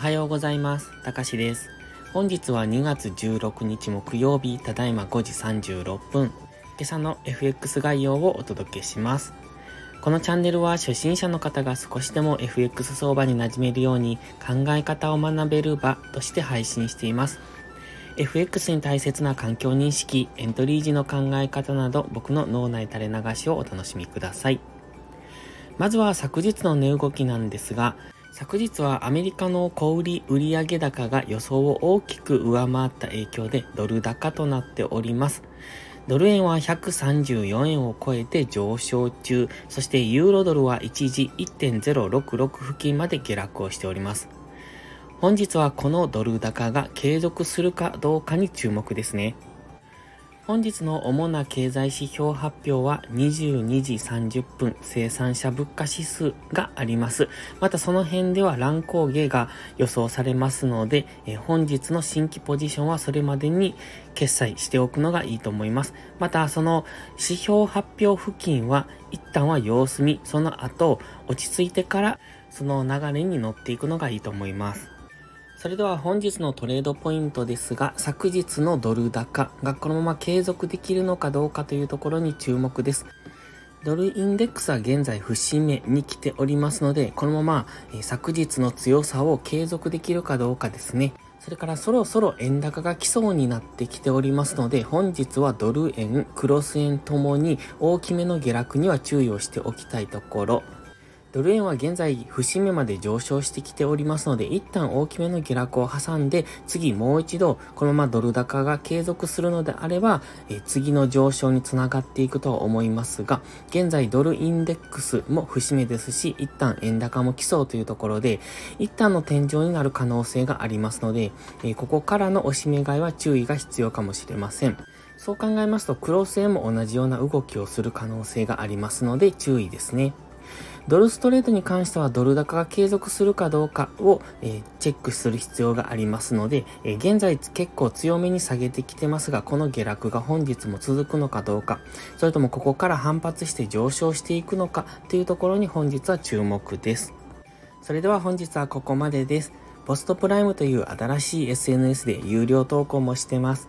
はようございます。たかしです。本日は2月16日木曜日、ただいま5時36分。今朝の FX 概要をお届けします。このチャンネルは初心者の方が少しでも FX 相場に馴染めるように考え方を学べる場として配信しています。FX に大切な環境認識、エントリー時の考え方など僕の脳内垂れ流しをお楽しみください。まずは昨日の値動きなんですが、昨日はアメリカの小売売上高が予想を大きく上回った影響でドル高となっております。ドル円は134円を超えて上昇中、そしてユーロドルは一時1.066付近まで下落をしております。本日はこのドル高が継続するかどうかに注目ですね。本日の主な経済指標発表は22時30分生産者物価指数があります。またその辺では乱高下が予想されますので、え本日の新規ポジションはそれまでに決済しておくのがいいと思います。またその指標発表付近は一旦は様子見、その後落ち着いてからその流れに乗っていくのがいいと思います。それでは本日のトレードポイントですが、昨日のドル高がこのまま継続できるのかどうかというところに注目です。ドルインデックスは現在節目に来ておりますので、このまま、昨日の強さを継続できるかどうかですね。それからそろそろ円高が来そうになってきておりますので、本日はドル円、クロス円ともに大きめの下落には注意をしておきたいところ。ドル円は現在節目まで上昇してきておりますので、一旦大きめの下落を挟んで、次もう一度このままドル高が継続するのであれば、え次の上昇につながっていくとは思いますが、現在ドルインデックスも節目ですし、一旦円高も来そうというところで、一旦の天井になる可能性がありますので、えここからの押し目買いは注意が必要かもしれません。そう考えますと、クロス円も同じような動きをする可能性がありますので、注意ですね。ドルストレートに関してはドル高が継続するかどうかを、え、チェックする必要がありますので、え、現在結構強めに下げてきてますが、この下落が本日も続くのかどうか、それともここから反発して上昇していくのかというところに本日は注目です。それでは本日はここまでです。ポストプライムという新しい SNS で有料投稿もしてます。